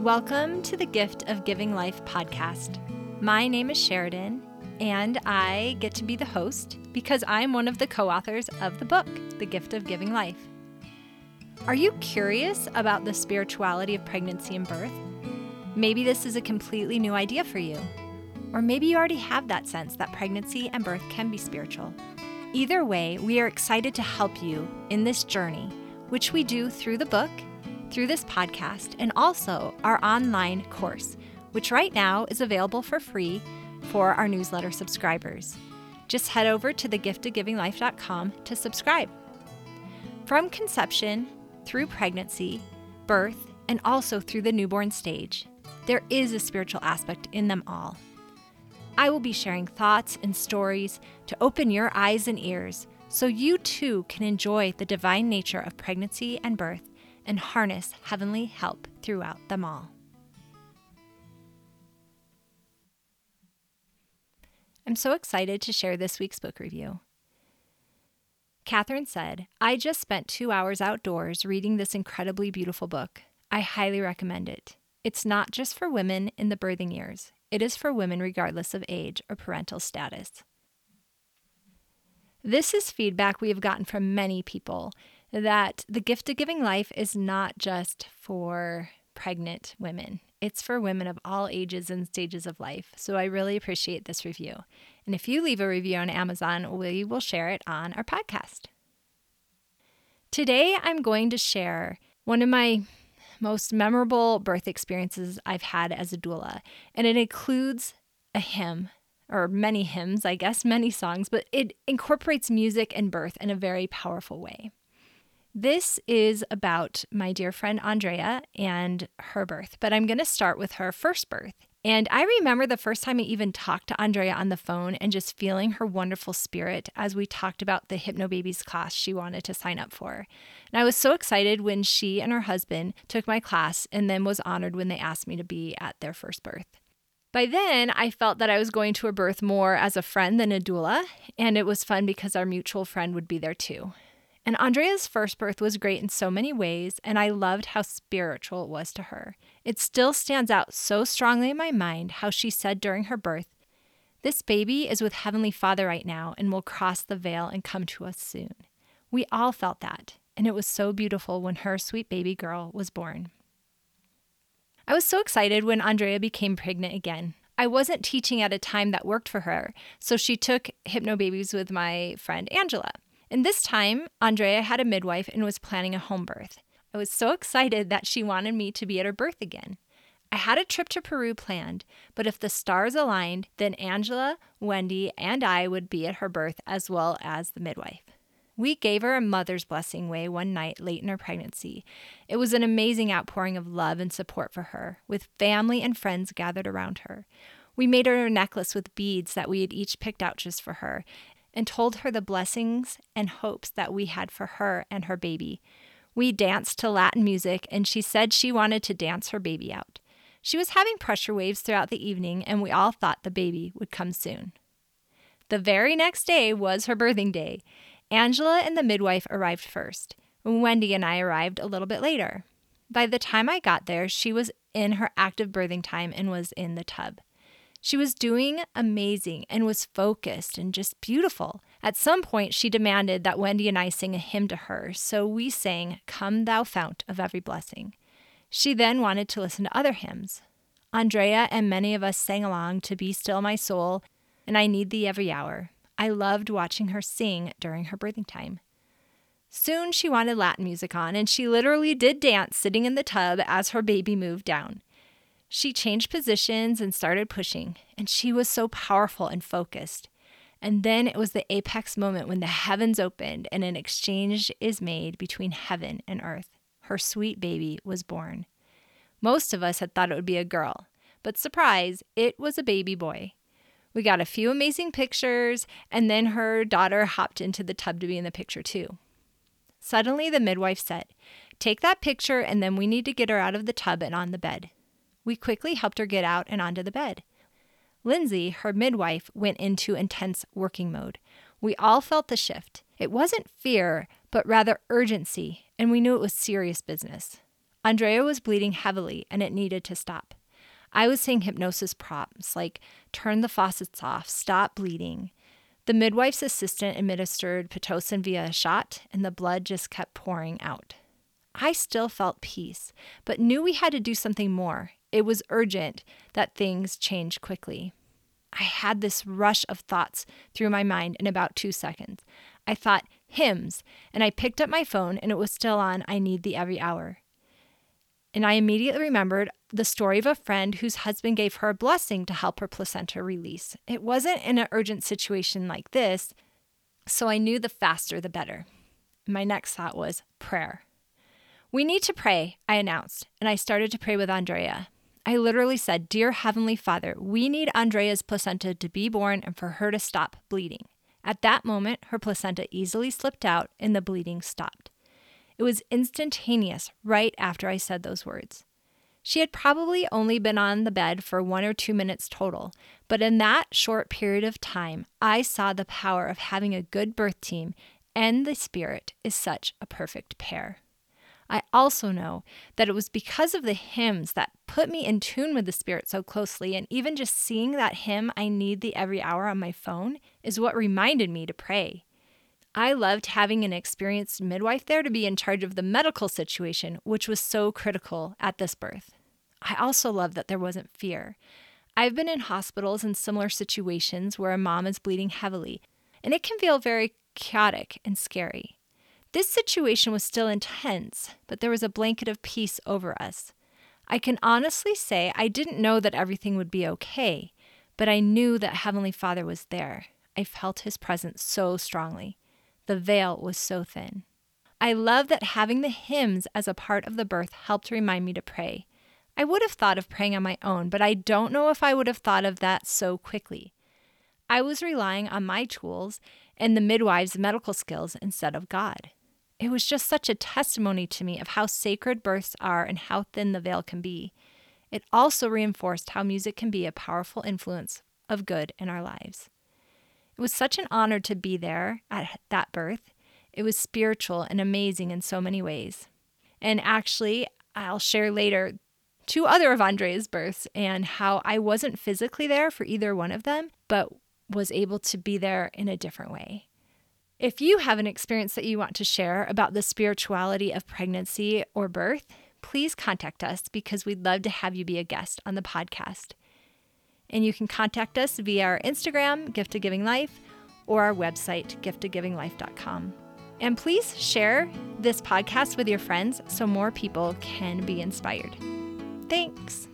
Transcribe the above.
Welcome to the Gift of Giving Life podcast. My name is Sheridan, and I get to be the host because I'm one of the co authors of the book, The Gift of Giving Life. Are you curious about the spirituality of pregnancy and birth? Maybe this is a completely new idea for you. Or maybe you already have that sense that pregnancy and birth can be spiritual. Either way, we are excited to help you in this journey, which we do through the book, through this podcast, and also our online course, which right now is available for free for our newsletter subscribers. Just head over to thegiftofgivinglife.com to subscribe. From conception through pregnancy, birth, and also through the newborn stage, there is a spiritual aspect in them all. I will be sharing thoughts and stories to open your eyes and ears so you too can enjoy the divine nature of pregnancy and birth and harness heavenly help throughout them all. I'm so excited to share this week's book review. Catherine said, I just spent two hours outdoors reading this incredibly beautiful book. I highly recommend it. It's not just for women in the birthing years, it is for women regardless of age or parental status. This is feedback we have gotten from many people that the gift of giving life is not just for pregnant women. It's for women of all ages and stages of life. So I really appreciate this review. And if you leave a review on Amazon, we will share it on our podcast. Today, I'm going to share one of my most memorable birth experiences I've had as a doula, and it includes a hymn or many hymns, I guess, many songs, but it incorporates music and birth in a very powerful way. This is about my dear friend Andrea and her birth, but I'm going to start with her first birth. And I remember the first time I even talked to Andrea on the phone and just feeling her wonderful spirit as we talked about the Hypnobabies class she wanted to sign up for. And I was so excited when she and her husband took my class and then was honored when they asked me to be at their first birth. By then, I felt that I was going to a birth more as a friend than a doula, and it was fun because our mutual friend would be there too. And Andrea's first birth was great in so many ways, and I loved how spiritual it was to her. It still stands out so strongly in my mind how she said during her birth, This baby is with Heavenly Father right now and will cross the veil and come to us soon. We all felt that, and it was so beautiful when her sweet baby girl was born. I was so excited when Andrea became pregnant again. I wasn't teaching at a time that worked for her, so she took Hypnobabies with my friend Angela. And this time, Andrea had a midwife and was planning a home birth. I was so excited that she wanted me to be at her birth again. I had a trip to Peru planned, but if the stars aligned, then Angela, Wendy, and I would be at her birth as well as the midwife. We gave her a mother's blessing way one night late in her pregnancy. It was an amazing outpouring of love and support for her, with family and friends gathered around her. We made her a necklace with beads that we had each picked out just for her, and told her the blessings and hopes that we had for her and her baby. We danced to Latin music, and she said she wanted to dance her baby out. She was having pressure waves throughout the evening, and we all thought the baby would come soon. The very next day was her birthing day. Angela and the midwife arrived first. Wendy and I arrived a little bit later. By the time I got there, she was in her active birthing time and was in the tub. She was doing amazing and was focused and just beautiful. At some point, she demanded that Wendy and I sing a hymn to her, so we sang, Come, Thou Fount of Every Blessing. She then wanted to listen to other hymns. Andrea and many of us sang along to Be Still My Soul and I Need Thee Every Hour. I loved watching her sing during her birthing time. Soon she wanted Latin music on, and she literally did dance sitting in the tub as her baby moved down. She changed positions and started pushing, and she was so powerful and focused. And then it was the apex moment when the heavens opened and an exchange is made between heaven and earth. Her sweet baby was born. Most of us had thought it would be a girl, but surprise, it was a baby boy. We got a few amazing pictures, and then her daughter hopped into the tub to be in the picture too. Suddenly, the midwife said, Take that picture, and then we need to get her out of the tub and on the bed. We quickly helped her get out and onto the bed. Lindsay, her midwife, went into intense working mode. We all felt the shift. It wasn't fear, but rather urgency, and we knew it was serious business. Andrea was bleeding heavily and it needed to stop. I was saying hypnosis prompts like turn the faucets off, stop bleeding. The midwife's assistant administered Pitocin via a shot, and the blood just kept pouring out. I still felt peace, but knew we had to do something more. It was urgent that things change quickly. I had this rush of thoughts through my mind in about two seconds. I thought hymns, and I picked up my phone and it was still on I Need Thee Every Hour. And I immediately remembered the story of a friend whose husband gave her a blessing to help her placenta release. It wasn't in an urgent situation like this, so I knew the faster the better. My next thought was prayer. We need to pray, I announced, and I started to pray with Andrea. I literally said, Dear Heavenly Father, we need Andrea's placenta to be born and for her to stop bleeding. At that moment, her placenta easily slipped out and the bleeding stopped. It was instantaneous right after I said those words. She had probably only been on the bed for one or two minutes total, but in that short period of time, I saw the power of having a good birth team and the spirit is such a perfect pair. I also know that it was because of the hymns that put me in tune with the Spirit so closely, and even just seeing that hymn, I Need Thee Every Hour on my phone, is what reminded me to pray. I loved having an experienced midwife there to be in charge of the medical situation, which was so critical at this birth. I also love that there wasn't fear. I've been in hospitals in similar situations where a mom is bleeding heavily, and it can feel very chaotic and scary. This situation was still intense, but there was a blanket of peace over us. I can honestly say I didn't know that everything would be okay, but I knew that Heavenly Father was there. I felt His presence so strongly. The veil was so thin. I love that having the hymns as a part of the birth helped remind me to pray. I would have thought of praying on my own, but I don't know if I would have thought of that so quickly. I was relying on my tools and the midwife's medical skills instead of God. It was just such a testimony to me of how sacred births are and how thin the veil can be. It also reinforced how music can be a powerful influence of good in our lives. It was such an honor to be there at that birth. It was spiritual and amazing in so many ways. And actually, I'll share later two other of Andrea's births and how I wasn't physically there for either one of them, but was able to be there in a different way. If you have an experience that you want to share about the spirituality of pregnancy or birth, please contact us because we'd love to have you be a guest on the podcast. And you can contact us via our Instagram, Gift of Giving Life, or our website, giftofgivinglife.com. And please share this podcast with your friends so more people can be inspired. Thanks.